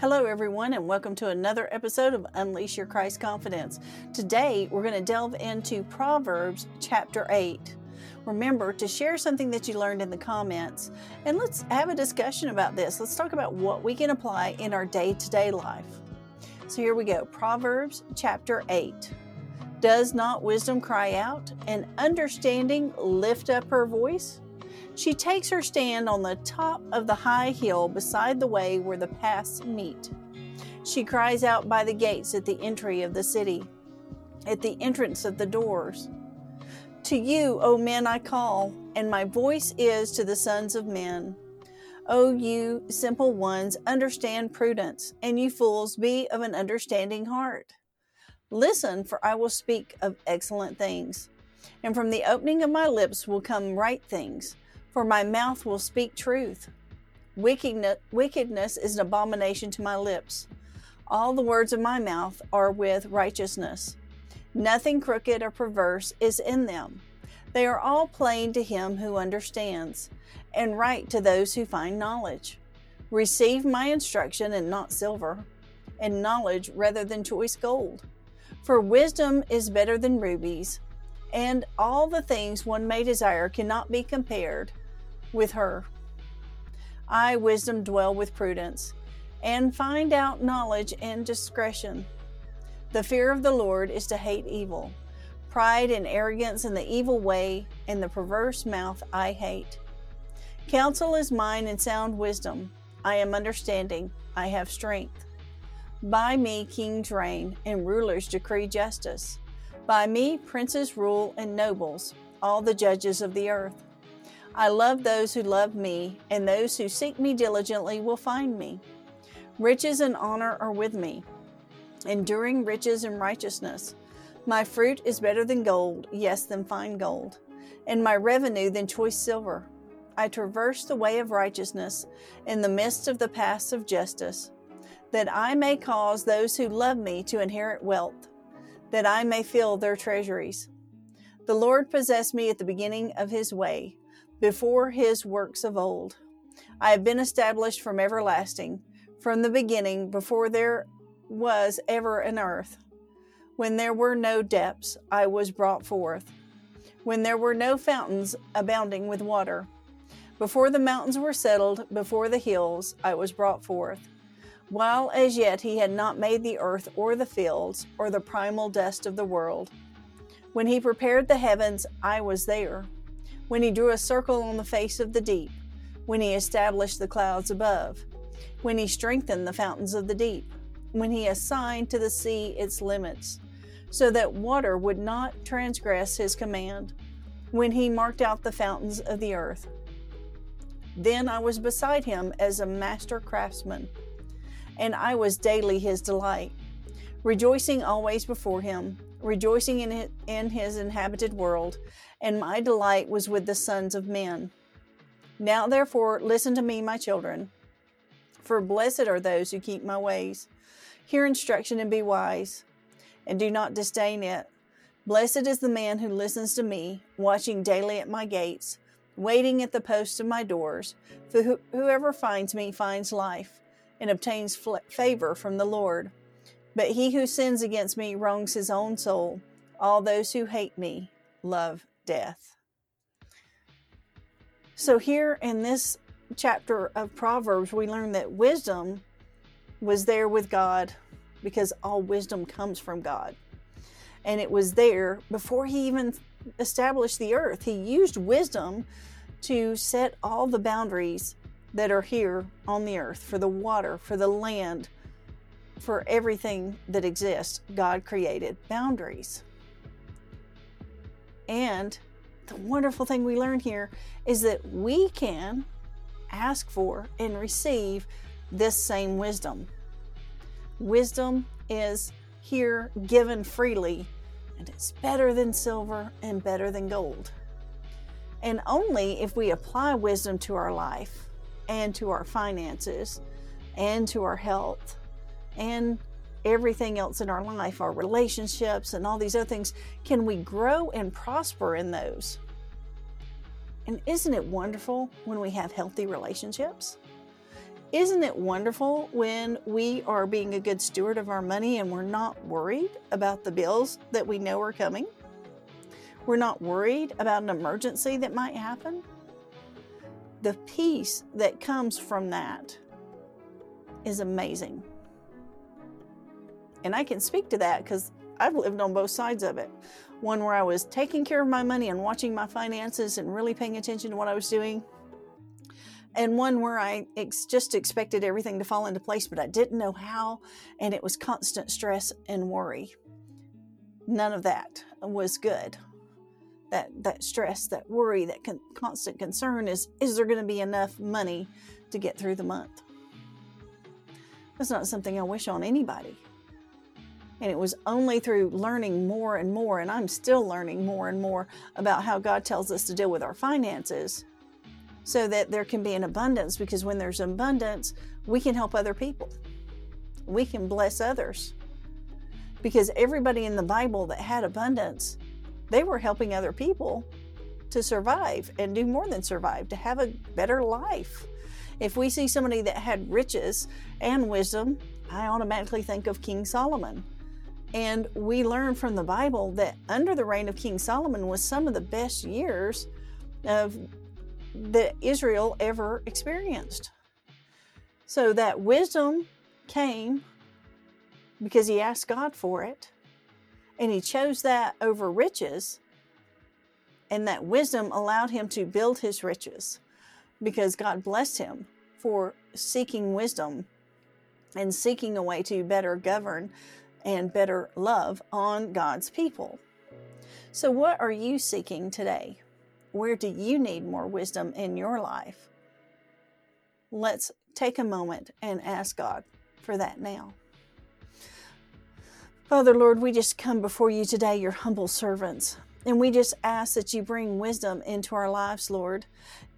Hello, everyone, and welcome to another episode of Unleash Your Christ Confidence. Today, we're going to delve into Proverbs chapter 8. Remember to share something that you learned in the comments, and let's have a discussion about this. Let's talk about what we can apply in our day to day life. So, here we go Proverbs chapter 8. Does not wisdom cry out, and understanding lift up her voice? She takes her stand on the top of the high hill beside the way where the paths meet. She cries out by the gates at the entry of the city, at the entrance of the doors. To you, O men, I call, and my voice is to the sons of men. O you simple ones, understand prudence, and you fools, be of an understanding heart. Listen, for I will speak of excellent things, and from the opening of my lips will come right things for my mouth will speak truth. Wickedness, is an abomination to my lips. All the words of my mouth are with righteousness. Nothing crooked or perverse is in them. They are all plain to him who understands, and right to those who find knowledge. Receive my instruction and not silver, and knowledge rather than choice gold. For wisdom is better than rubies, and all the things one may desire cannot be compared with her. I, wisdom, dwell with prudence, and find out knowledge and discretion. The fear of the Lord is to hate evil. Pride and arrogance and the evil way and the perverse mouth I hate. Counsel is mine and sound wisdom. I am understanding. I have strength. By me kings reign and rulers decree justice. By me princes rule and nobles, all the judges of the earth. I love those who love me, and those who seek me diligently will find me. Riches and honor are with me, enduring riches and righteousness. My fruit is better than gold, yes, than fine gold, and my revenue than choice silver. I traverse the way of righteousness in the midst of the paths of justice, that I may cause those who love me to inherit wealth, that I may fill their treasuries. The Lord possessed me at the beginning of his way before his works of old. I have been established from everlasting, from the beginning, before there was ever an earth. When there were no depths, I was brought forth. When there were no fountains abounding with water. Before the mountains were settled, before the hills, I was brought forth. While as yet he had not made the earth or the fields or the primal dust of the world. When he prepared the heavens, I was there when he drew a circle on the face of the deep, when he established the clouds above, when he strengthened the fountains of the deep, when he assigned to the sea its limits, so that water would not transgress his command, when he marked out the fountains of the earth. Then I was beside him as a master craftsman, and I was daily his delight, rejoicing always before him, rejoicing in his inhabited world and my delight was with the sons of men. Now, therefore, listen to me, my children, for blessed are those who keep my ways. Hear instruction and be wise, and do not disdain it. Blessed is the man who listens to me, watching daily at my gates, waiting at the posts of my doors. For whoever finds me finds life and obtains favor from the Lord. But he who sins against me wrongs his own soul. All those who hate me love death. So, here in this chapter of Proverbs, we learn that wisdom was there with God because all wisdom comes from God. And it was there before he even established the earth. He used wisdom to set all the boundaries that are here on the earth for the water, for the land, for everything that exists. God created boundaries. And the wonderful thing we learn here is that we can ask for and receive this same wisdom. Wisdom is here given freely, and it's better than silver and better than gold. And only if we apply wisdom to our life and to our finances and to our health and everything else in our life, our relationships, and all these other things, can we grow and prosper in those? And isn't it wonderful when we have healthy relationships? Isn't it wonderful when we are being a good steward of our money and we're not worried about the bills that we know are coming? We're not worried about an emergency that might happen? The peace that comes from that is amazing. And I can speak to that because I've lived on both sides of it. One where I was taking care of my money and watching my finances and really paying attention to what I was doing. And one where I ex- just expected everything to fall into place, but I didn't know how. And it was constant stress and worry. None of that was good. That, that stress, that worry, that con- constant concern is is there going to be enough money to get through the month? That's not something I wish on anybody. And it was only through learning more and more, and I'm still learning more and more about how God tells us to deal with our finances so that there can be an abundance. Because when there's abundance, we can help other people, we can bless others. Because everybody in the Bible that had abundance, they were helping other people to survive and do more than survive, to have a better life. If we see somebody that had riches and wisdom, I automatically think of King Solomon. And we learn from the Bible that under the reign of King Solomon was some of the best years of that Israel ever experienced. So that wisdom came because he asked God for it, and he chose that over riches, and that wisdom allowed him to build his riches because God blessed him for seeking wisdom and seeking a way to better govern and better love on God's people. So, what are you seeking today? Where do you need more wisdom in your life? Let's take a moment and ask God for that now. Father, Lord, we just come before you today, your humble servants, and we just ask that you bring wisdom into our lives, Lord.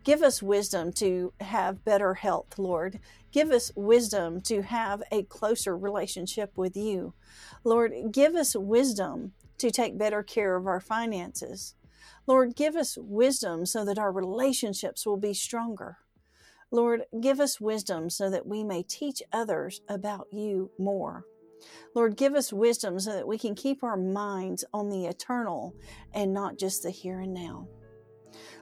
Give us wisdom to have better health, Lord. Give us wisdom to have a closer relationship with you. Lord, give us wisdom to take better care of our finances. Lord, give us wisdom so that our relationships will be stronger. Lord, give us wisdom so that we may teach others about you more. Lord, give us wisdom so that we can keep our minds on the eternal and not just the here and now.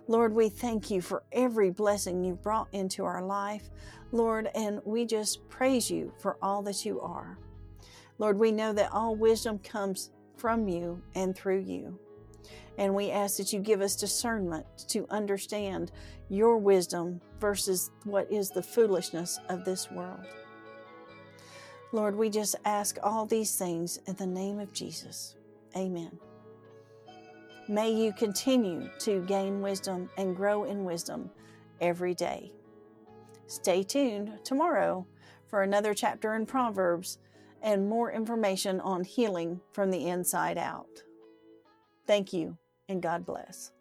Lord, we thank you for every blessing you've brought into our life, Lord, and we just praise you for all that you are. Lord, we know that all wisdom comes from you and through you. And we ask that you give us discernment to understand your wisdom versus what is the foolishness of this world. Lord, we just ask all these things in the name of Jesus. Amen. May you continue to gain wisdom and grow in wisdom every day. Stay tuned tomorrow for another chapter in Proverbs and more information on healing from the inside out. Thank you, and God bless.